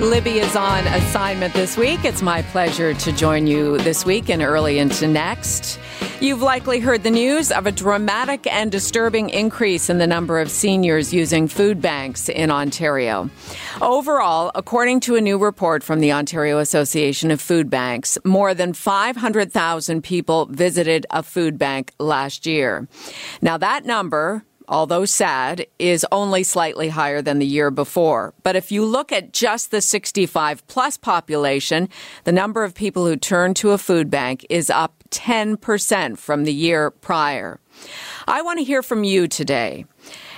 Libby is on assignment this week. It's my pleasure to join you this week and early into next. You've likely heard the news of a dramatic and disturbing increase in the number of seniors using food banks in Ontario. Overall, according to a new report from the Ontario Association of Food Banks, more than 500,000 people visited a food bank last year. Now, that number although sad, is only slightly higher than the year before. But if you look at just the 65 plus population, the number of people who turn to a food bank is up 10% from the year prior. I want to hear from you today.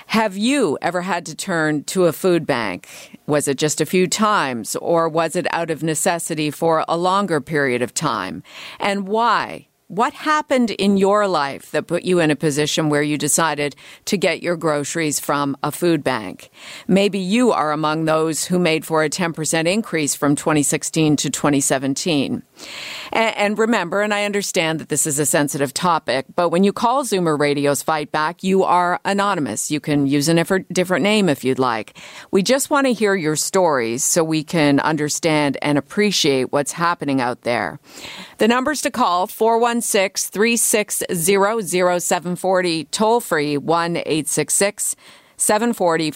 Have you ever had to turn to a food bank? Was it just a few times, or was it out of necessity for a longer period of time? And why? What happened in your life that put you in a position where you decided to get your groceries from a food bank? Maybe you are among those who made for a 10% increase from 2016 to 2017. And, remember, and I understand that this is a sensitive topic, but when you call Zoomer Radio's Fight Back, you are anonymous. You can use a different name if you'd like. We just want to hear your stories so we can understand and appreciate what's happening out there. The numbers to call 416 360 0740, toll free 1 866 740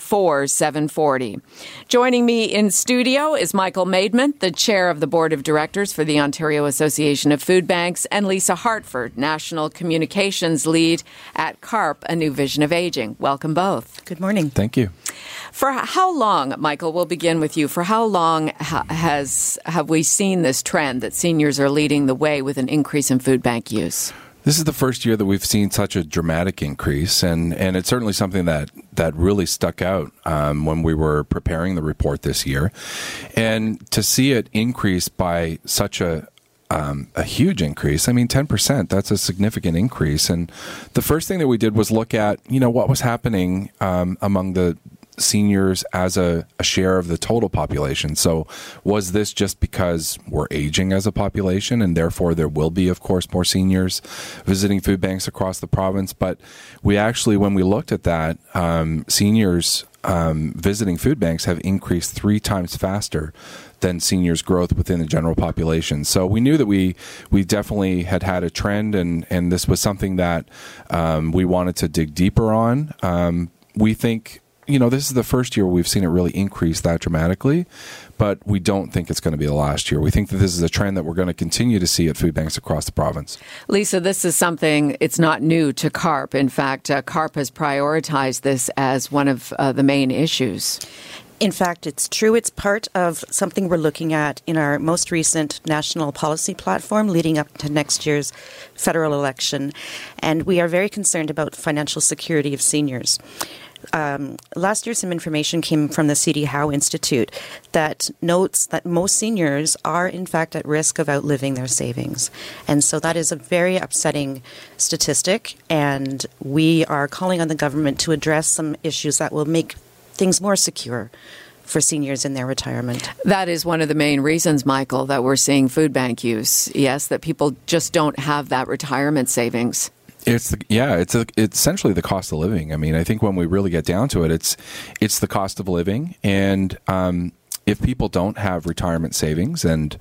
740. Joining me in studio is Michael Maidment, the chair of the board of directors for the Ontario Association of Food Banks, and Lisa Hartford, national communications lead at CARP, A New Vision of Aging. Welcome both. Good morning. Thank you. For how long, Michael, we'll begin with you. For how long has have we seen this trend that seniors are leading the way with an increase in food bank use? This is the first year that we've seen such a dramatic increase, and, and it's certainly something that, that really stuck out um, when we were preparing the report this year. And to see it increase by such a, um, a huge increase. I mean, 10%, that's a significant increase. And the first thing that we did was look at, you know, what was happening um, among the, seniors as a, a, share of the total population. So, was this just because we're aging as a population and therefore there will be, of course, more seniors visiting food banks across the province? But we actually, when we looked at that, um, seniors um, visiting food banks have increased three times faster than seniors' growth within the general population. So we knew that we we definitely had had a trend, and and this was something that um, we wanted to dig deeper on. Um, we think you know, this is the first year we've seen it really increase that dramatically, but we don't think it's going to be the last year. We think that this is a trend that we're going to continue to see at food banks across the province. Lisa, this is something, it's not new to CARP. In fact, uh, CARP has prioritized this as one of uh, the main issues. In fact, it's true. It's part of something we're looking at in our most recent national policy platform leading up to next year's federal election. And we are very concerned about financial security of seniors um, last year, some information came from the C.D. Howe Institute that notes that most seniors are, in fact, at risk of outliving their savings. And so that is a very upsetting statistic. And we are calling on the government to address some issues that will make things more secure for seniors in their retirement. That is one of the main reasons, Michael, that we're seeing food bank use. Yes, that people just don't have that retirement savings. It's the, yeah, it's a, it's essentially the cost of living. I mean, I think when we really get down to it, it's it's the cost of living, and um, if people don't have retirement savings, and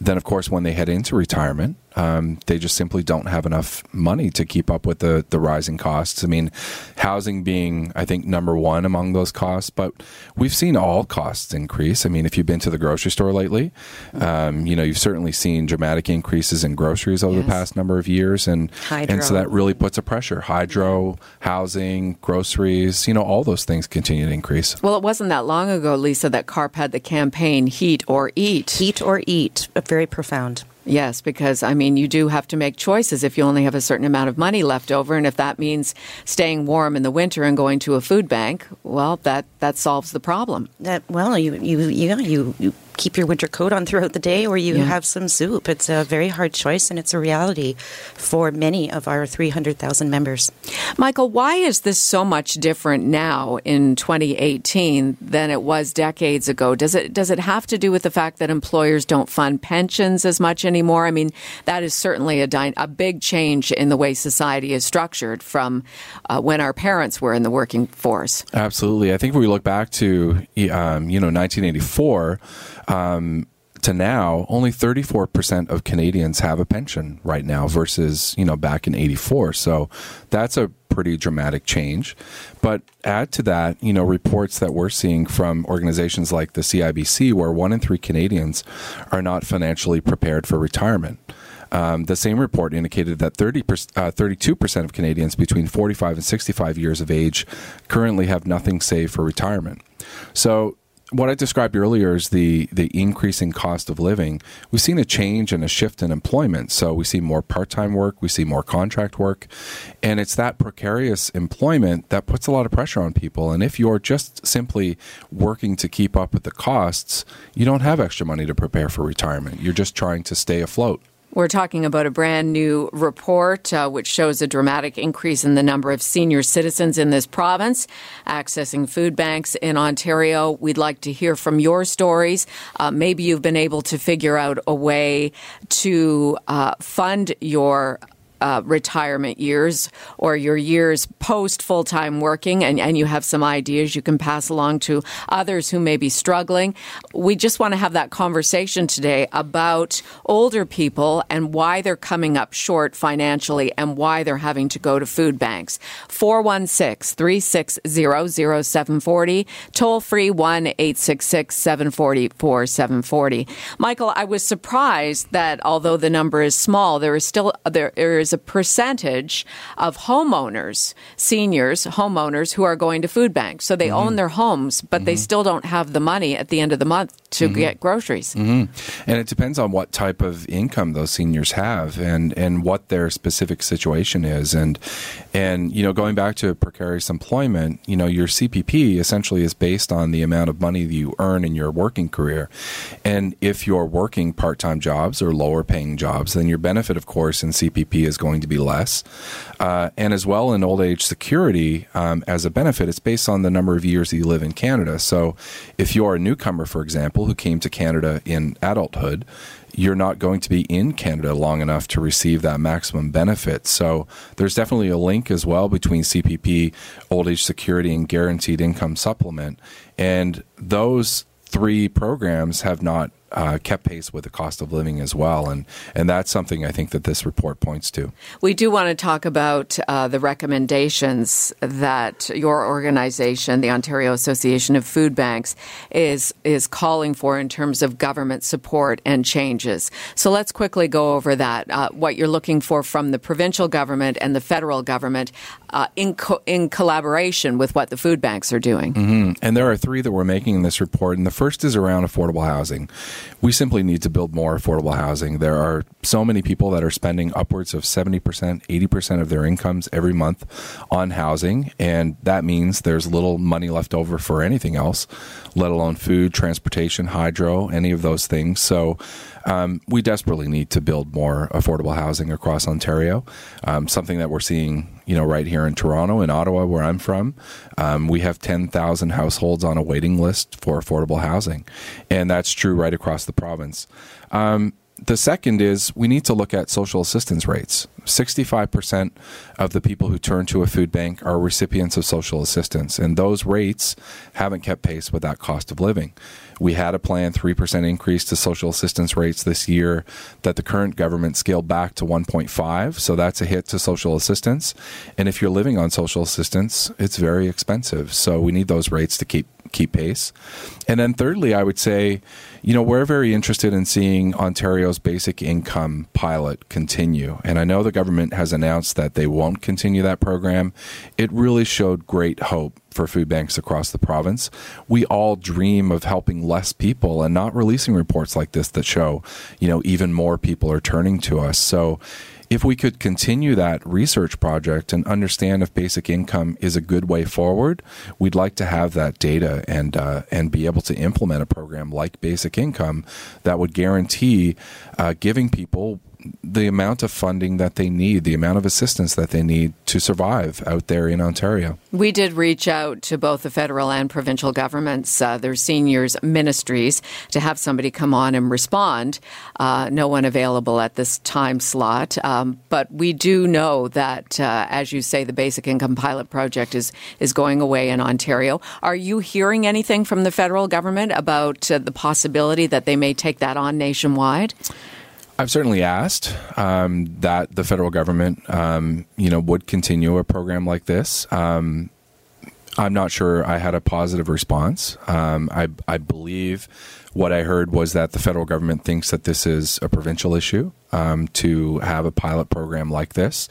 then of course when they head into retirement, um, they just simply don't have enough money to keep up with the, the rising costs. I mean, housing being, I think, number one among those costs, but we've seen all costs increase. I mean, if you've been to the grocery store lately, um, you know, you've certainly seen dramatic increases in groceries over yes. the past number of years. And, and so that really puts a pressure. Hydro, housing, groceries, you know, all those things continue to increase. Well, it wasn't that long ago, Lisa, that CARP had the campaign Heat or Eat. Heat or Eat, A very profound. Yes, because I mean, you do have to make choices if you only have a certain amount of money left over, and if that means staying warm in the winter and going to a food bank, well, that that solves the problem. That well, you you you you, you keep your winter coat on throughout the day or you yeah. have some soup. It's a very hard choice and it's a reality for many of our 300,000 members. Michael, why is this so much different now in 2018 than it was decades ago? Does it does it have to do with the fact that employers don't fund pensions as much anymore? I mean, that is certainly a, dy- a big change in the way society is structured from uh, when our parents were in the working force. Absolutely. I think if we look back to um, you know 1984 um, to now, only 34% of Canadians have a pension right now versus, you know, back in 84. So that's a pretty dramatic change. But add to that, you know, reports that we're seeing from organizations like the CIBC where one in three Canadians are not financially prepared for retirement. Um, the same report indicated that 30 uh, 32% of Canadians between 45 and 65 years of age currently have nothing saved for retirement. So what I described earlier is the the increasing cost of living. We've seen a change and a shift in employment. So we see more part time work, we see more contract work, and it's that precarious employment that puts a lot of pressure on people. And if you're just simply working to keep up with the costs, you don't have extra money to prepare for retirement. You're just trying to stay afloat. We're talking about a brand new report uh, which shows a dramatic increase in the number of senior citizens in this province accessing food banks in Ontario. We'd like to hear from your stories. Uh, maybe you've been able to figure out a way to uh, fund your uh, retirement years or your years post full time working, and, and you have some ideas you can pass along to others who may be struggling. We just want to have that conversation today about older people and why they're coming up short financially and why they're having to go to food banks. 416 360 0740, toll free 1 866 740 Michael, I was surprised that although the number is small, there is still there is is a percentage of homeowners, seniors, homeowners who are going to food banks. So they mm-hmm. own their homes, but mm-hmm. they still don't have the money at the end of the month to mm-hmm. get groceries. Mm-hmm. And it depends on what type of income those seniors have and, and what their specific situation is. And, and, you know, going back to precarious employment, you know, your CPP essentially is based on the amount of money that you earn in your working career. And if you're working part time jobs or lower paying jobs, then your benefit, of course, in CPP is going to be less. Uh, and as well in old age security, um, as a benefit, it's based on the number of years that you live in Canada. So if you're a newcomer, for example, who came to Canada in adulthood, you're not going to be in Canada long enough to receive that maximum benefit. So there's definitely a link as well between CPP, old age security, and guaranteed income supplement. And those three programs have not uh, kept pace with the cost of living as well, and and that's something I think that this report points to. We do want to talk about uh, the recommendations that your organization, the Ontario Association of Food Banks, is is calling for in terms of government support and changes. So let's quickly go over that. Uh, what you're looking for from the provincial government and the federal government uh, in co- in collaboration with what the food banks are doing. Mm-hmm. And there are three that we're making in this report, and the first is around affordable housing we simply need to build more affordable housing. There are so many people that are spending upwards of 70%, 80% of their incomes every month on housing, and that means there's little money left over for anything else, let alone food, transportation, hydro, any of those things. So um, we desperately need to build more affordable housing across Ontario, um, something that we're seeing you know, right here in Toronto, in Ottawa, where I'm from, um, we have 10,000 households on a waiting list for affordable housing. And that's true right across the province. Um, the second is we need to look at social assistance rates. 65% of the people who turn to a food bank are recipients of social assistance, and those rates haven't kept pace with that cost of living. We had a planned 3% increase to social assistance rates this year that the current government scaled back to 1.5. So that's a hit to social assistance. And if you're living on social assistance, it's very expensive. So we need those rates to keep keep pace. And then thirdly, I would say, you know, we're very interested in seeing Ontario's basic income pilot continue. And I know the government has announced that they won't continue that program. It really showed great hope for food banks across the province. We all dream of helping less people and not releasing reports like this that show, you know, even more people are turning to us. So if we could continue that research project and understand if basic income is a good way forward, we'd like to have that data and uh, and be able to implement a program like basic income that would guarantee uh, giving people the amount of funding that they need, the amount of assistance that they need to survive out there in Ontario. We did reach out to both the federal and provincial governments, uh, their seniors ministries, to have somebody come on and respond. Uh, no one available at this time slot, um, but we do know that, uh, as you say, the Basic Income Pilot Project is is going away in Ontario. Are you hearing anything from the federal government about uh, the possibility that they may take that on nationwide? I've certainly asked um, that the federal government, um, you know, would continue a program like this. Um, I'm not sure I had a positive response. Um, I, I, believe what I heard was that the federal government thinks that this is a provincial issue um, to have a pilot program like this.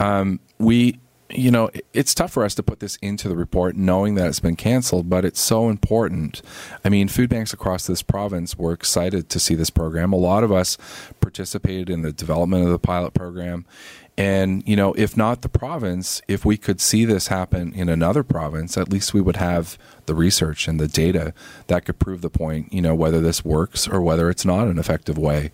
Um, we you know, it's tough for us to put this into the report knowing that it's been canceled, but it's so important. I mean, food banks across this province were excited to see this program. A lot of us participated in the development of the pilot program. And, you know, if not the province, if we could see this happen in another province, at least we would have the research and the data that could prove the point, you know, whether this works or whether it's not an effective way.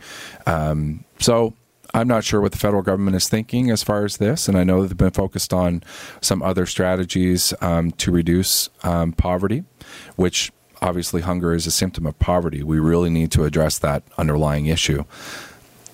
Um, so, I'm not sure what the federal government is thinking as far as this, and I know they've been focused on some other strategies um, to reduce um, poverty, which obviously hunger is a symptom of poverty. We really need to address that underlying issue.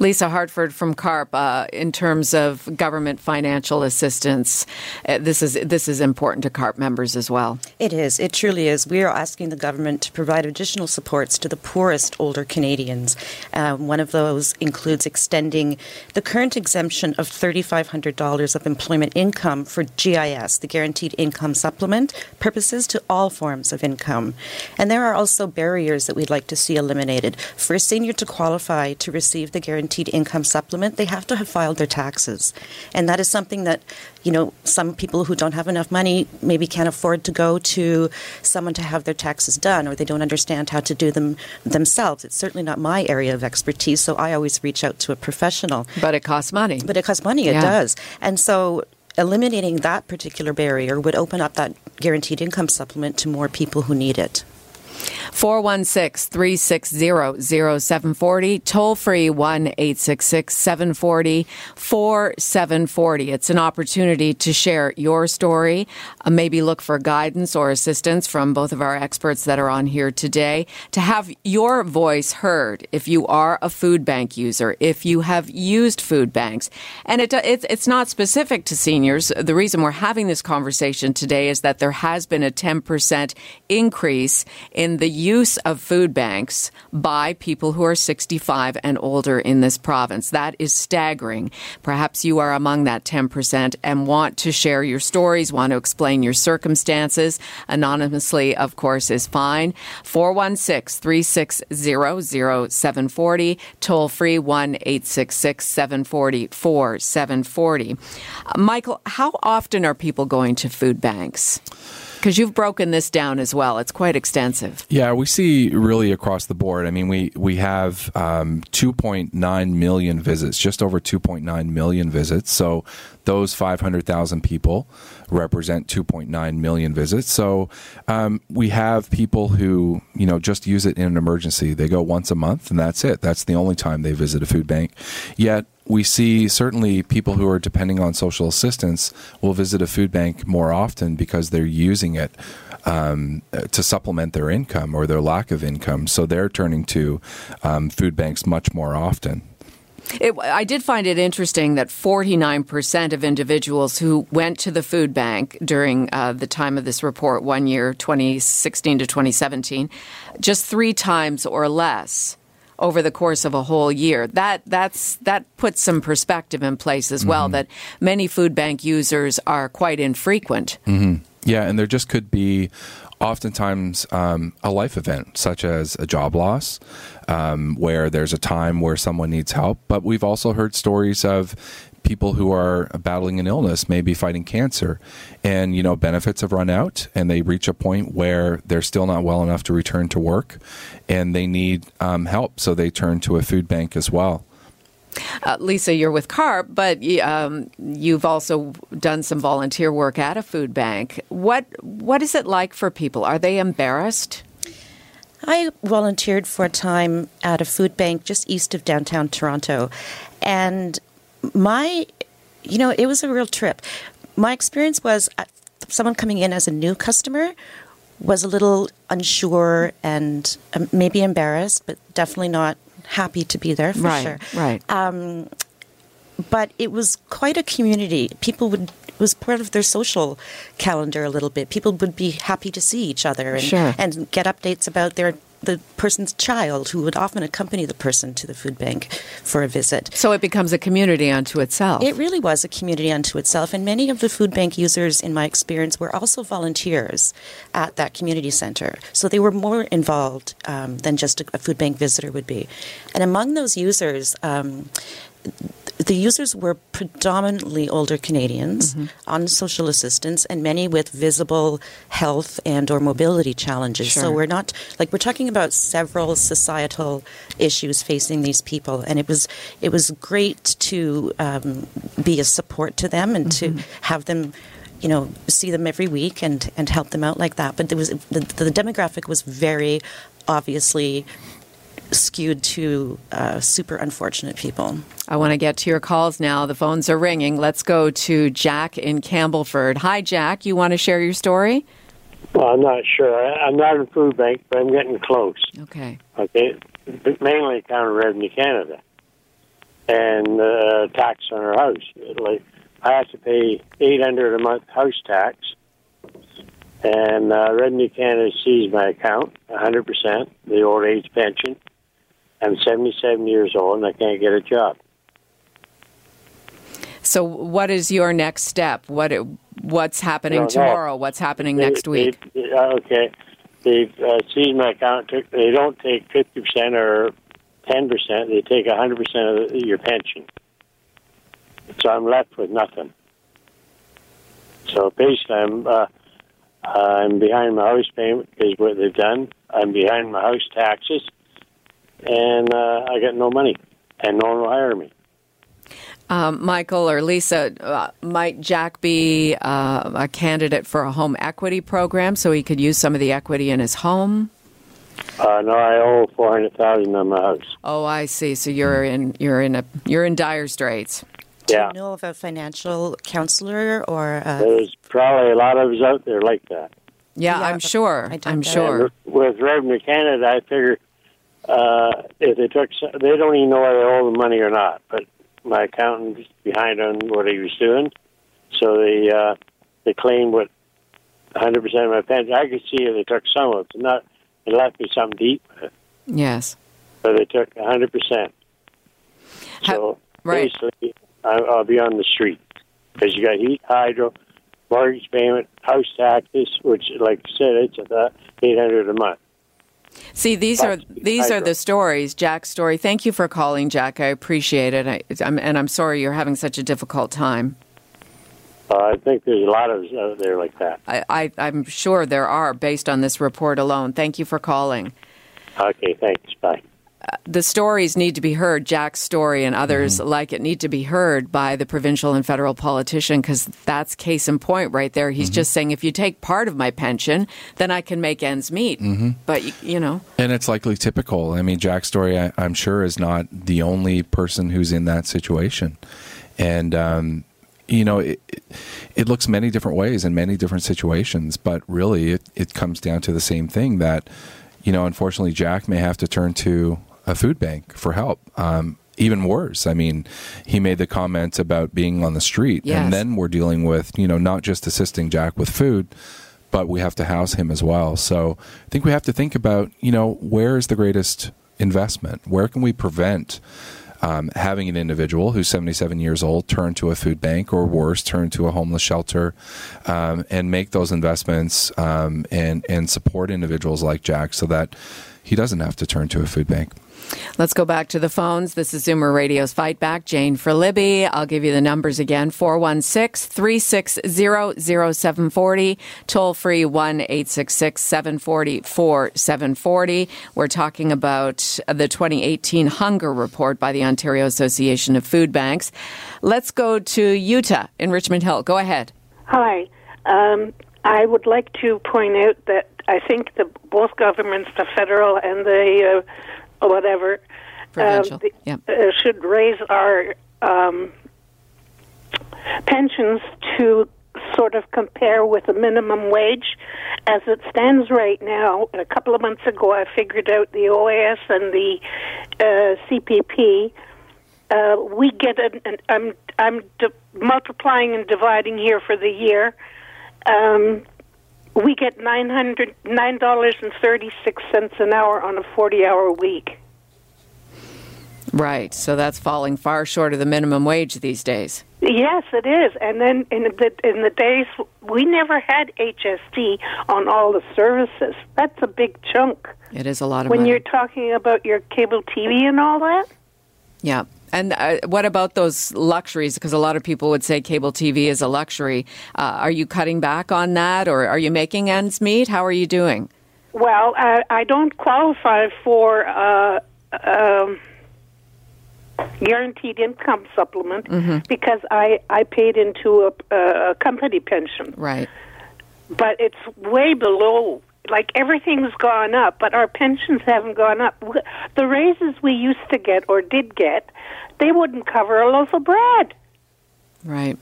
Lisa Hartford from CARP, uh, in terms of government financial assistance, uh, this is this is important to CARP members as well. It is. It truly is. We are asking the government to provide additional supports to the poorest older Canadians. Uh, one of those includes extending the current exemption of $3,500 of employment income for GIS, the Guaranteed Income Supplement, purposes to all forms of income. And there are also barriers that we'd like to see eliminated. For a senior to qualify to receive the Guaranteed guaranteed income supplement, they have to have filed their taxes. And that is something that, you know, some people who don't have enough money maybe can't afford to go to someone to have their taxes done or they don't understand how to do them themselves. It's certainly not my area of expertise, so I always reach out to a professional. But it costs money. But it costs money, yeah. it does. And so eliminating that particular barrier would open up that guaranteed income supplement to more people who need it. 416 360 0740, toll free 1 866 740 4740. It's an opportunity to share your story, uh, maybe look for guidance or assistance from both of our experts that are on here today, to have your voice heard if you are a food bank user, if you have used food banks. And it, it's, it's not specific to seniors. The reason we're having this conversation today is that there has been a 10% increase in the use of food banks by people who are 65 and older in this province. That is staggering. Perhaps you are among that 10% and want to share your stories, want to explain your circumstances. Anonymously, of course, is fine. 416 360 0740, toll free 1 866 740 Michael, how often are people going to food banks? Because you've broken this down as well. It's quite extensive. Yeah, we see really across the board. I mean, we, we have um, 2.9 million visits, just over 2.9 million visits. So those 500,000 people represent 2.9 million visits. So um, we have people who, you know, just use it in an emergency. They go once a month and that's it. That's the only time they visit a food bank. Yet we see certainly people who are depending on social assistance will visit a food bank more often because they're using it um, to supplement their income or their lack of income. So they're turning to um, food banks much more often. It, I did find it interesting that 49% of individuals who went to the food bank during uh, the time of this report, one year, 2016 to 2017, just three times or less over the course of a whole year. That that's that puts some perspective in place as well. Mm-hmm. That many food bank users are quite infrequent. Mm-hmm. Yeah, and there just could be oftentimes um, a life event, such as a job loss, um, where there's a time where someone needs help. But we've also heard stories of people who are battling an illness, maybe fighting cancer, and you know benefits have run out, and they reach a point where they're still not well enough to return to work, and they need um, help, so they turn to a food bank as well. Uh, Lisa, you're with CARP, but um, you've also done some volunteer work at a food bank. What what is it like for people? Are they embarrassed? I volunteered for a time at a food bank just east of downtown Toronto, and my, you know, it was a real trip. My experience was uh, someone coming in as a new customer was a little unsure and um, maybe embarrassed, but definitely not happy to be there for right, sure. Right. Um, but it was quite a community. People would was part of their social calendar a little bit. People would be happy to see each other and, sure. and get updates about their the person's child who would often accompany the person to the food bank for a visit. So it becomes a community unto itself. It really was a community unto itself. And many of the food bank users, in my experience, were also volunteers at that community center. So they were more involved um, than just a, a, food bank visitor would be. And among those users, um, the users were predominantly older Canadians mm-hmm. on social assistance and many with visible health and or mobility challenges. Sure. So we're not like we're talking about several societal issues facing these people and it was it was great to um, be a support to them and mm-hmm. to have them you know see them every week and and help them out like that but there was the, the demographic was very obviously skewed to uh, super unfortunate people. I want to get to your calls now. The phones are ringing. Let's go to Jack in Campbellford. Hi, Jack. You want to share your story? Well, I'm not sure. I'm not in food bank, but I'm getting close. Okay. Okay. Mainly County Revenue Canada and uh, tax on our house. Like I have to pay 800 a month house tax, and uh, Revenue Canada sees my account 100%, the old age pension, I'm 77 years old and I can't get a job. So, what is your next step? What what's happening tomorrow? What's happening they, next week? They, uh, okay, they've uh, seized my account. They don't take 50 percent or 10 percent. They take 100 percent of your pension. So I'm left with nothing. So basically, I'm uh, I'm behind my house payment because what they've done. I'm behind my house taxes and uh, I got no money, and no one will hire me. Um, Michael or Lisa, uh, might Jack be uh, a candidate for a home equity program so he could use some of the equity in his home? Uh, no, I owe four hundred thousand on my house. Oh, I see. So you're in you're in a you're in dire straits. Yeah. Do yeah. you know of a financial counselor or? A... There's probably a lot of us out there like that. Yeah, yeah I'm sure. I'm sure. With Revenue Canada, I figure uh, if they took, they don't even know whether they owe the money or not. But my accountant behind on what he was doing, so they uh, they claimed what 100 percent of my pension. I could see if they took some of it. Not it left me some deep. Yes. But they took 100 percent. So right. basically, I'll be on the street because you got heat, hydro, mortgage payment, house taxes, which, like I said, it's about 800 a month. See, these are these are the stories, Jack's story. Thank you for calling, Jack. I appreciate it, I, I'm, and I'm sorry you're having such a difficult time. Uh, I think there's a lot of out there like that. I, I, I'm sure there are, based on this report alone. Thank you for calling. Okay, thanks. Bye the stories need to be heard. Jack's story and others mm-hmm. like it need to be heard by the provincial and federal politician because that's case in point right there. He's mm-hmm. just saying if you take part of my pension, then I can make ends meet. Mm-hmm. But you know, and it's likely typical. I mean, Jack's story, I, am sure, is not the only person who's in that situation, and. Um, you know, it, it looks many different ways in many different situations, but really it, it comes down to the same thing that, you know, unfortunately, Jack may have to turn to a food bank for help. Um, even worse. I mean, he made the comment about being on the street, yes. and then we're dealing with you know not just assisting Jack with food, but we have to house him as well. So I think we have to think about you know where is the greatest investment? Where can we prevent um, having an individual who's 77 years old turn to a food bank or worse, turn to a homeless shelter um, and make those investments um, and, and support individuals like Jack so that he doesn't have to turn to a food bank. Let's go back to the phones. This is Zoomer Radio's Fight Back. Jane for Libby. I'll give you the numbers again 416 360 0740. Toll free 1 866 740 4740. We're talking about the 2018 Hunger Report by the Ontario Association of Food Banks. Let's go to Utah in Richmond Hill. Go ahead. Hi. Um, I would like to point out that I think the both governments, the federal and the uh, or whatever, uh, yep. uh, should raise our um, pensions to sort of compare with the minimum wage as it stands right now. A couple of months ago, I figured out the OAS and the uh, CPP. Uh, we get an, an I'm I'm di- multiplying and dividing here for the year. Um, we get nine hundred nine dollars and thirty six cents an hour on a forty hour week. Right. So that's falling far short of the minimum wage these days. Yes, it is. And then in the in the days we never had HST on all the services. That's a big chunk. It is a lot of when money. you're talking about your cable TV and all that. Yeah. And uh, what about those luxuries? Because a lot of people would say cable TV is a luxury. Uh, are you cutting back on that, or are you making ends meet? How are you doing? Well, I, I don't qualify for uh, um, guaranteed income supplement mm-hmm. because I I paid into a, a company pension. Right. But it's way below like everything's gone up, but our pensions haven't gone up. The raises we used to get or did get, they wouldn't cover a loaf of bread. Right.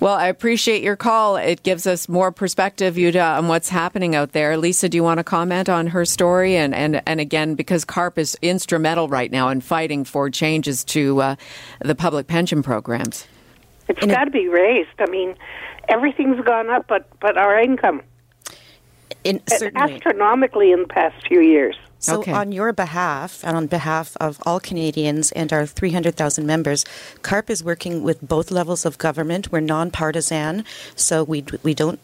Well, I appreciate your call. It gives us more perspective, Yuta, on what's happening out there. Lisa, do you want to comment on her story? And, and, and again, because CARP is instrumental right now in fighting for changes to uh, the public pension programs. It's got to be raised. I mean, everything's gone up, but, but our income in, uh, astronomically in the past few years. So, okay. on your behalf and on behalf of all Canadians and our 300,000 members, CARP is working with both levels of government. We're nonpartisan, so we, we don't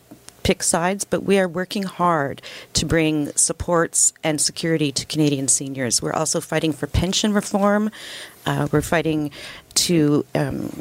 pick sides, but we are working hard to bring supports and security to Canadian seniors. We're also fighting for pension reform. Uh, we're fighting to um,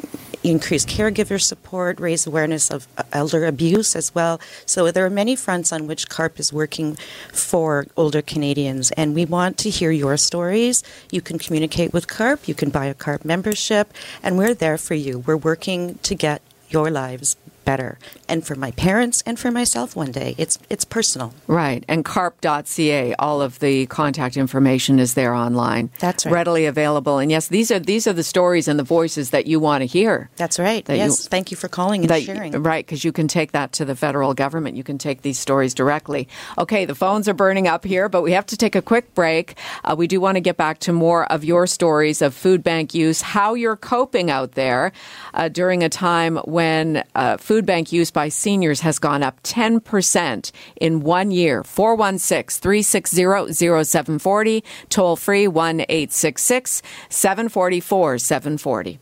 increase caregiver support, raise awareness of uh, elder abuse as well. So there are many fronts on which CARP is working for older Canadians, and we want to hear your stories. You can communicate with CARP, you can buy a CARP membership, and we're there for you. We're working to get your lives better. And for my parents and for myself one day. It's it's personal. Right. And carp.ca, all of the contact information is there online. That's right. Readily available. And yes, these are these are the stories and the voices that you want to hear. That's right. That yes. You, Thank you for calling and that, sharing. Right, because you can take that to the federal government. You can take these stories directly. Okay, the phones are burning up here, but we have to take a quick break. Uh, we do want to get back to more of your stories of food bank use, how you're coping out there uh, during a time when uh, food bank use by seniors has gone up 10% in one year. 416 360 0740, toll free 1 866 744 740.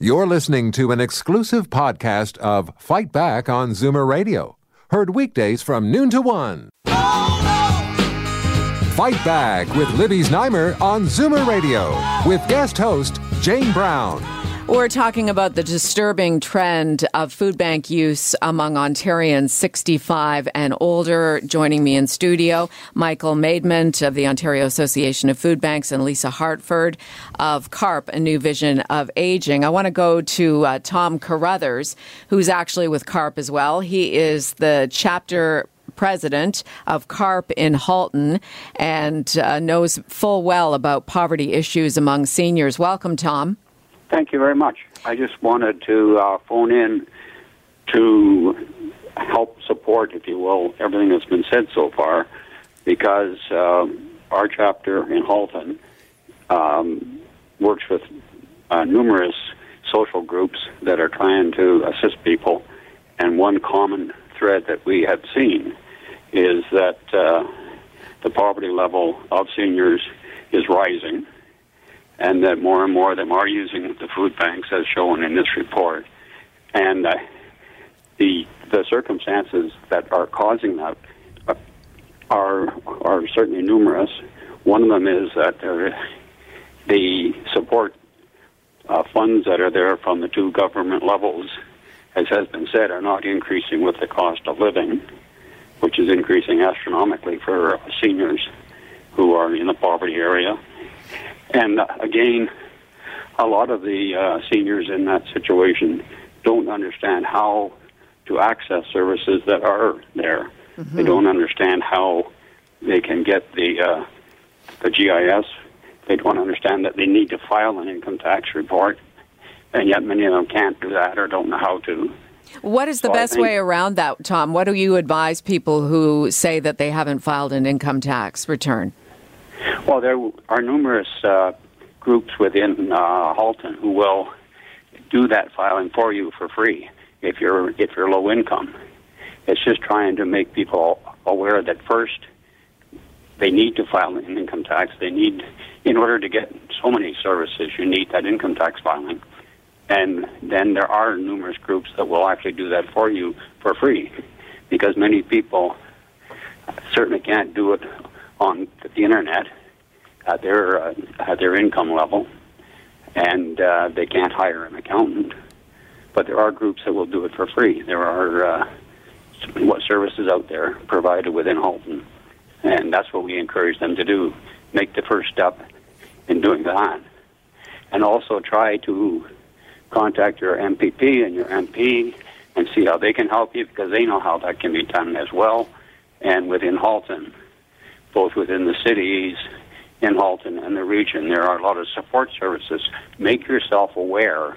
You're listening to an exclusive podcast of Fight Back on Zoomer Radio. Heard weekdays from noon to one. Fight Back with Libby Znaimer on Zoomer Radio with guest host Jane Brown. We're talking about the disturbing trend of food bank use among Ontarians 65 and older. Joining me in studio, Michael Maidment of the Ontario Association of Food Banks and Lisa Hartford of CARP, A New Vision of Aging. I want to go to uh, Tom Carruthers, who's actually with CARP as well. He is the chapter president of CARP in Halton and uh, knows full well about poverty issues among seniors. Welcome, Tom. Thank you very much. I just wanted to uh, phone in to help support, if you will, everything that's been said so far, because um, our chapter in Halton um, works with uh, numerous social groups that are trying to assist people, and one common thread that we have seen is that uh, the poverty level of seniors is rising and that more and more of them are using the food banks as shown in this report. And uh, the the circumstances that are causing that uh, are are certainly numerous. One of them is that the support uh, funds that are there from the two government levels, as has been said, are not increasing with the cost of living, which is increasing astronomically for seniors who are in the poverty area. And uh, again, a lot of the uh, seniors in that situation don't understand how to access services that are there. Mm-hmm. They don't understand how they can get the uh, the GIS. They don't understand that they need to file an income tax report, and yet many of them can't do that or don't know how to. What is the so best think, way around that, Tom? What do you advise people who say that they haven't filed an income tax return? Well, there are numerous uh, groups within uh, Halton who will do that filing for you for free if you're if you're low income. It's just trying to make people aware that first they need to file an income tax. They need, in order to get so many services, you need that income tax filing. And then there are numerous groups that will actually do that for you for free, because many people certainly can't do it on the internet at their uh, at their income level, and uh, they can't hire an accountant. But there are groups that will do it for free. There are uh, what services out there provided within Halton, and that's what we encourage them to do. Make the first step in doing that, and also try to contact your MPP and your MP and see how they can help you because they know how that can be done as well. And within Halton, both within the cities in Halton and the region, there are a lot of support services. Make yourself aware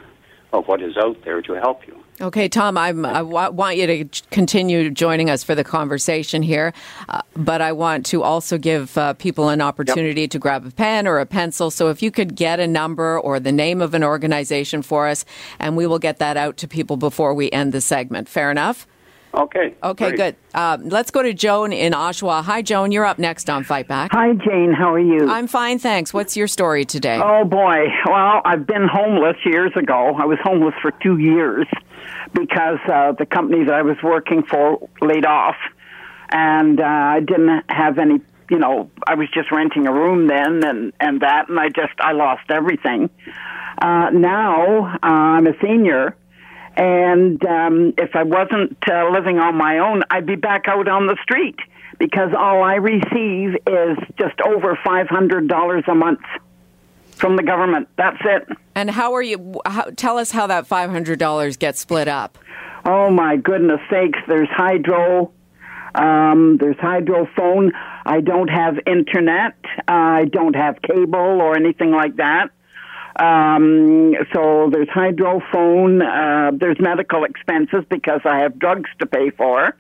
of what is out there to help you. Okay, Tom, I'm, I w- want you to continue joining us for the conversation here, uh, but I want to also give uh, people an opportunity yep. to grab a pen or a pencil. So if you could get a number or the name of an organization for us, and we will get that out to people before we end the segment. Fair enough? Okay. Okay, great. good. Uh, let's go to Joan in Oshawa. Hi, Joan. You're up next on Fight Back. Hi, Jane. How are you? I'm fine, thanks. What's your story today? Oh, boy. Well, I've been homeless years ago. I was homeless for two years because uh, the company that I was working for laid off, and uh, I didn't have any. You know, I was just renting a room then, and and that, and I just I lost everything. Uh, now uh, I'm a senior and um, if I wasn't uh, living on my own, I'd be back out on the street because all I receive is just over $500 a month from the government. That's it. And how are you? How, tell us how that $500 gets split up. Oh, my goodness sakes. There's hydro. Um, there's hydro phone. I don't have internet. I don't have cable or anything like that. Um, so there's hydrophone, uh, there's medical expenses because I have drugs to pay for.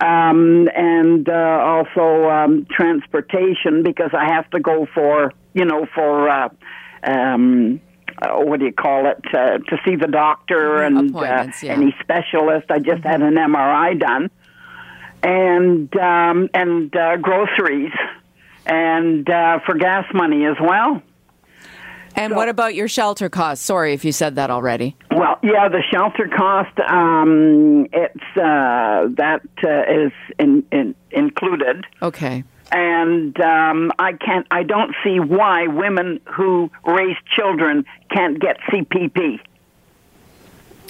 Um, and uh, also um, transportation because I have to go for, you know, for uh, um, uh, what do you call it, uh, to see the doctor and uh, yeah. any specialist. I just mm-hmm. had an MRI done, and um, and uh, groceries, and uh, for gas money as well. And so, what about your shelter costs? Sorry if you said that already. Well, yeah, the shelter cost, um, it's uh, that uh, is in, in, included. Okay. And um, I can't. I don't see why women who raise children can't get CPP.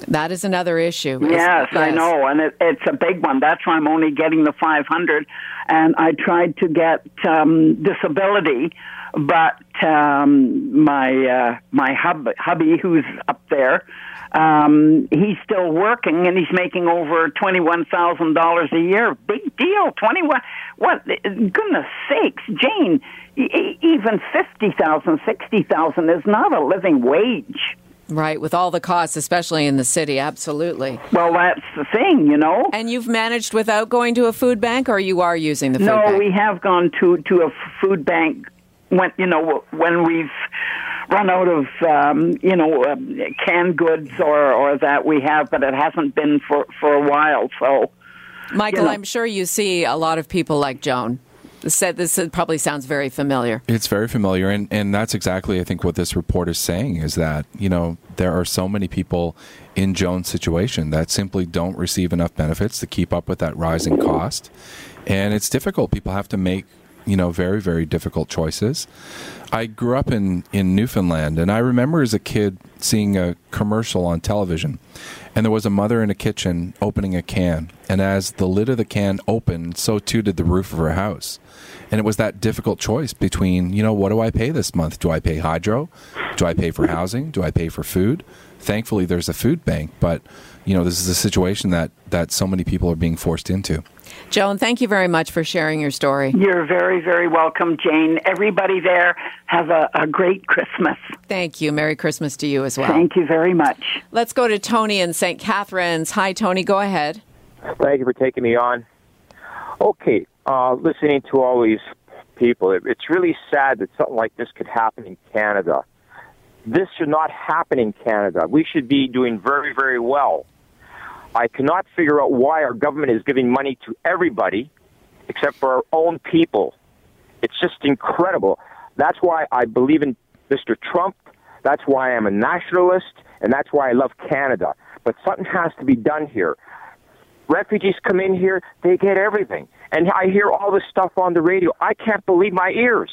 That is another issue. Yes, yes. I know, and it, it's a big one. That's why I'm only getting the 500. And I tried to get um, disability, but um, my uh, my hub, hubby, who's up there, um, he's still working and he's making over twenty one thousand dollars a year. Big deal, twenty one. What? Goodness sakes, Jane! Even fifty thousand, sixty thousand is not a living wage. Right, with all the costs, especially in the city, absolutely. Well, that's the thing, you know. And you've managed without going to a food bank, or you are using the food no, bank? No, we have gone to to a food bank when you know when we've run out of um, you know uh, canned goods or or that we have, but it hasn't been for for a while. So, Michael, you know. I'm sure you see a lot of people like Joan. Said this probably sounds very familiar. It's very familiar, and, and that's exactly I think what this report is saying is that you know there are so many people in Joan's situation that simply don't receive enough benefits to keep up with that rising cost, and it's difficult. People have to make you know very very difficult choices. I grew up in in Newfoundland, and I remember as a kid seeing a commercial on television, and there was a mother in a kitchen opening a can, and as the lid of the can opened, so too did the roof of her house. And it was that difficult choice between, you know, what do I pay this month? Do I pay hydro? Do I pay for housing? Do I pay for food? Thankfully, there's a food bank, but you know, this is a situation that that so many people are being forced into. Joan, thank you very much for sharing your story. You're very, very welcome, Jane. Everybody there, have a, a, great Christmas. Thank you. Merry Christmas to you as well. Thank you very much. Let's go to Tony in St. Catharines. Hi, Tony. Go ahead. Thank you for taking me on. Okay, uh, listening to all these people, it, it's really sad that something like this could happen in Canada. This should not happen in Canada. We should be doing very, very well. I cannot figure out why our government is giving money to everybody except for our own people. It's just incredible. That's why I believe in Mr. Trump. That's why I'm a nationalist, and that's why I love Canada. But something has to be done here. Refugees come in here, they get everything. And I hear all this stuff on the radio. I can't believe my ears.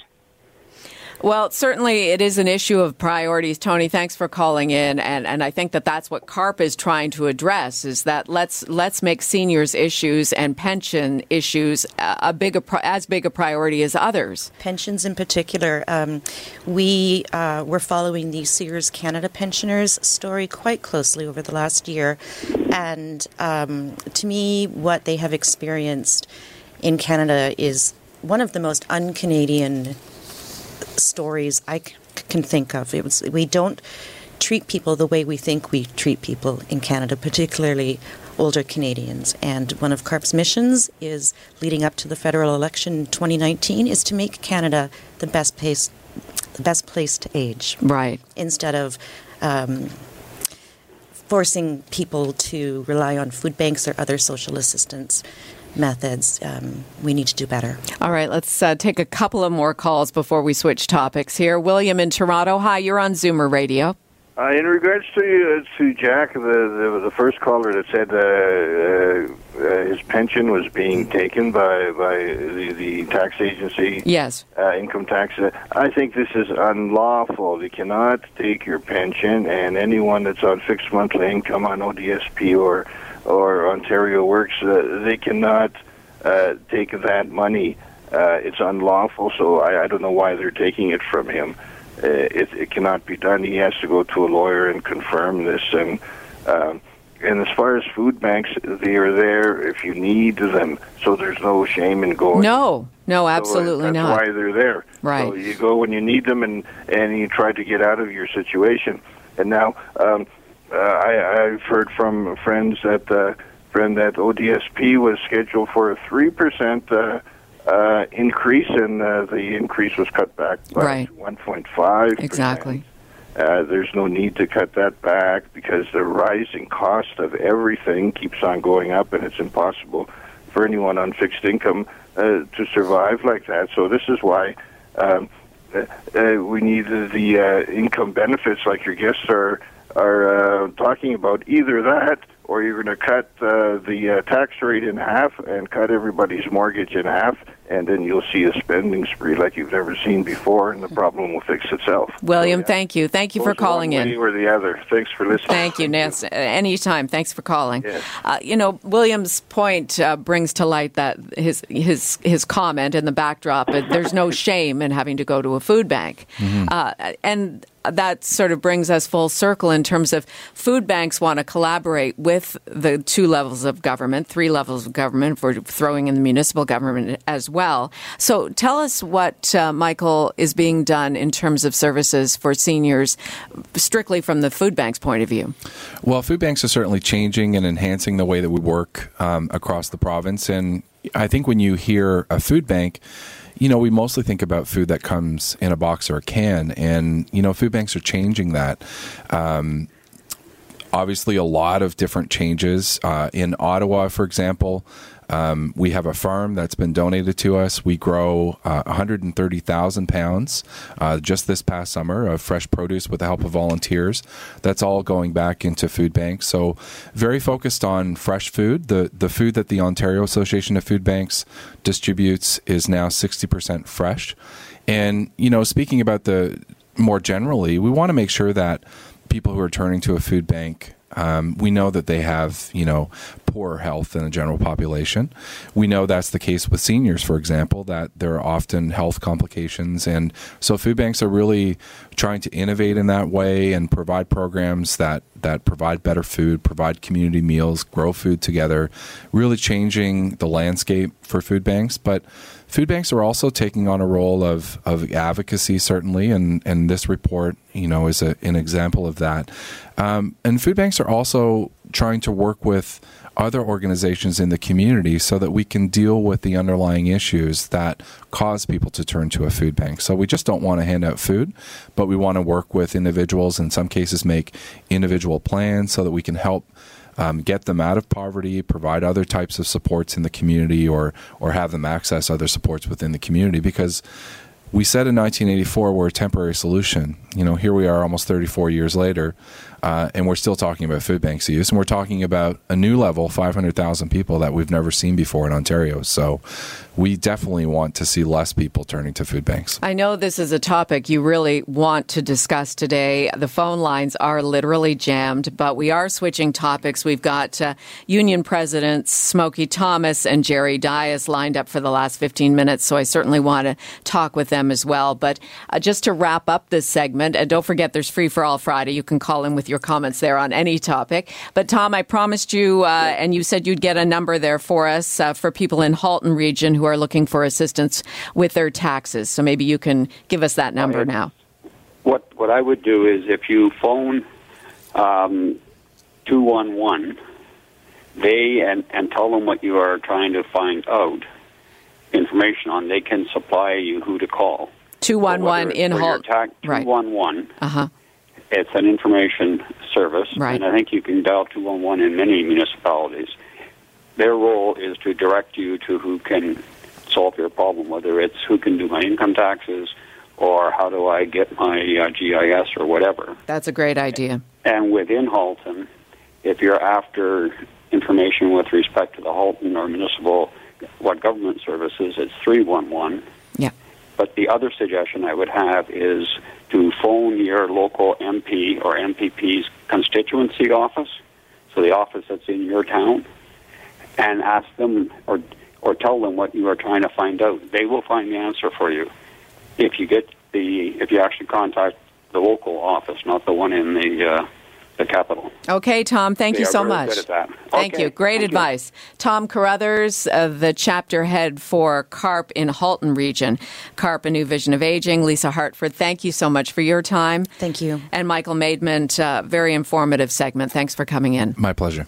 Well, certainly it is an issue of priorities, Tony. Thanks for calling in, and, and I think that that's what CARP is trying to address: is that let's let's make seniors issues and pension issues a, big a, as big a priority as others. Pensions, in particular, um, we uh, were following the Sears Canada pensioners story quite closely over the last year, and um, to me, what they have experienced in Canada is one of the most un-Canadian stories I c- can think of. It was we don't treat people the way we think we treat people in Canada, particularly older Canadians. And one of CARP's missions is leading up to the federal election in 2019 is to make Canada the best place, the best place to age. Right. Instead of um, forcing people to rely on food banks or other social assistance methods. Um, we need to do better. All right, let's uh, take a couple of more calls before we switch topics here. William in Toronto. Hi, you're on Zoomer Radio. Uh, in regards to uh, to Jack, the, the, the first caller that said uh, uh, uh his pension was being taken by by the, the tax agency, yes, uh, income tax. I think this is unlawful. You cannot take your pension, and anyone that's on fixed monthly income on ODSP or or Ontario Works, uh, they cannot uh, take that money. Uh, it's unlawful, so I, I don't know why they're taking it from him. Uh, it, it cannot be done. He has to go to a lawyer and confirm this. And um, and as far as food banks, they are there if you need them. So there's no shame in going. No, no, absolutely so, uh, that's not. Why they're there? Right. So you go when you need them, and and you try to get out of your situation. And now um, uh, I, I've heard from friends that uh, friend that ODSP was scheduled for a three percent uh, uh, increase, and uh, the increase was cut back by right. 1.5. Exactly. Uh, there's no need to cut that back because the rising cost of everything keeps on going up, and it's impossible for anyone on fixed income uh, to survive like that. So this is why um, uh, uh we need the uh, income benefits, like your guests are are uh, talking about either that or you're going to cut uh, the uh, tax rate in half and cut everybody's mortgage in half, and then you'll see a spending spree like you've never seen before, and the problem will fix itself. William, so, yeah. thank you. Thank you for calling one in. or the other. Thanks for listening. Thank you, Nancy. Anytime. Thanks for calling. Yes. Uh, you know, William's point uh, brings to light that his his his comment in the backdrop. There's no shame in having to go to a food bank, mm-hmm. Uh, and that sort of brings us full circle in terms of food banks want to collaborate with the two levels of government, three levels of government, for throwing in the municipal government as well. So tell us what, uh, Michael, is being done in terms of services for seniors, strictly from the food bank's point of view. Well, food banks are certainly changing and enhancing the way that we work um, across the province. And I think when you hear a food bank, you know, we mostly think about food that comes in a box or a can, and you know, food banks are changing that. Um, obviously, a lot of different changes. Uh, in Ottawa, for example, um, we have a farm that's been donated to us. We grow uh, 130,000 pounds uh, just this past summer of fresh produce with the help of volunteers. That's all going back into food banks. So, very focused on fresh food. The, the food that the Ontario Association of Food Banks distributes is now 60% fresh. And, you know, speaking about the more generally, we want to make sure that people who are turning to a food bank um, we know that they have, you know, poorer health than the general population. We know that's the case with seniors, for example, that there are often health complications. And so food banks are really trying to innovate in that way and provide programs that, that provide better food, provide community meals, grow food together, really changing the landscape for food banks. But food banks are also taking on a role of, of advocacy, certainly, and, and this report, you know, is a, an example of that. Um, and food banks are also trying to work with other organizations in the community so that we can deal with the underlying issues that cause people to turn to a food bank. So we just don't want to hand out food, but we want to work with individuals, in some cases, make individual plans so that we can help. Um, get them out of poverty, provide other types of supports in the community, or or have them access other supports within the community. Because we said in 1984 we're a temporary solution. You know, here we are almost 34 years later. Uh, and we're still talking about food banks use, and we're talking about a new level, 500,000 people that we've never seen before in Ontario. So we definitely want to see less people turning to food banks. I know this is a topic you really want to discuss today. The phone lines are literally jammed, but we are switching topics. We've got uh, union presidents Smokey Thomas and Jerry Dias lined up for the last 15 minutes, so I certainly want to talk with them as well. But uh, just to wrap up this segment, and don't forget there's Free for All Friday. You can call in with your comments there on any topic. But Tom, I promised you, uh, and you said you'd get a number there for us uh, for people in Halton region who are looking for assistance with their taxes. So maybe you can give us that number now. What what I would do is if you phone um, two one one, they and and tell them what you are trying to find out information on. They can supply you who to call. Two one one in Halton. Two one one. Uh huh it's an information service, right. and I think you can dial 211 in many municipalities. Their role is to direct you to who can solve your problem, whether it's who can do my income taxes or how do I get my uh, GIS or whatever. That's a great idea. And within Halton, if you're after information with respect to the Halton or municipal, what government services, it's 311. Yeah. But the other suggestion I would have is to phone your local MP or MPP's constituency office, so the office that's in your town, and ask them or or tell them what you are trying to find out. They will find the answer for you if you get the if you actually contact the local office, not the one in the uh, the capital. Okay, Tom, thank they you so much. Thank okay. you. Great thank advice. You. Tom Carruthers, uh, the chapter head for CARP in Halton Region. CARP, a new vision of aging. Lisa Hartford, thank you so much for your time. Thank you. And Michael Maidment, uh, very informative segment. Thanks for coming in. My pleasure.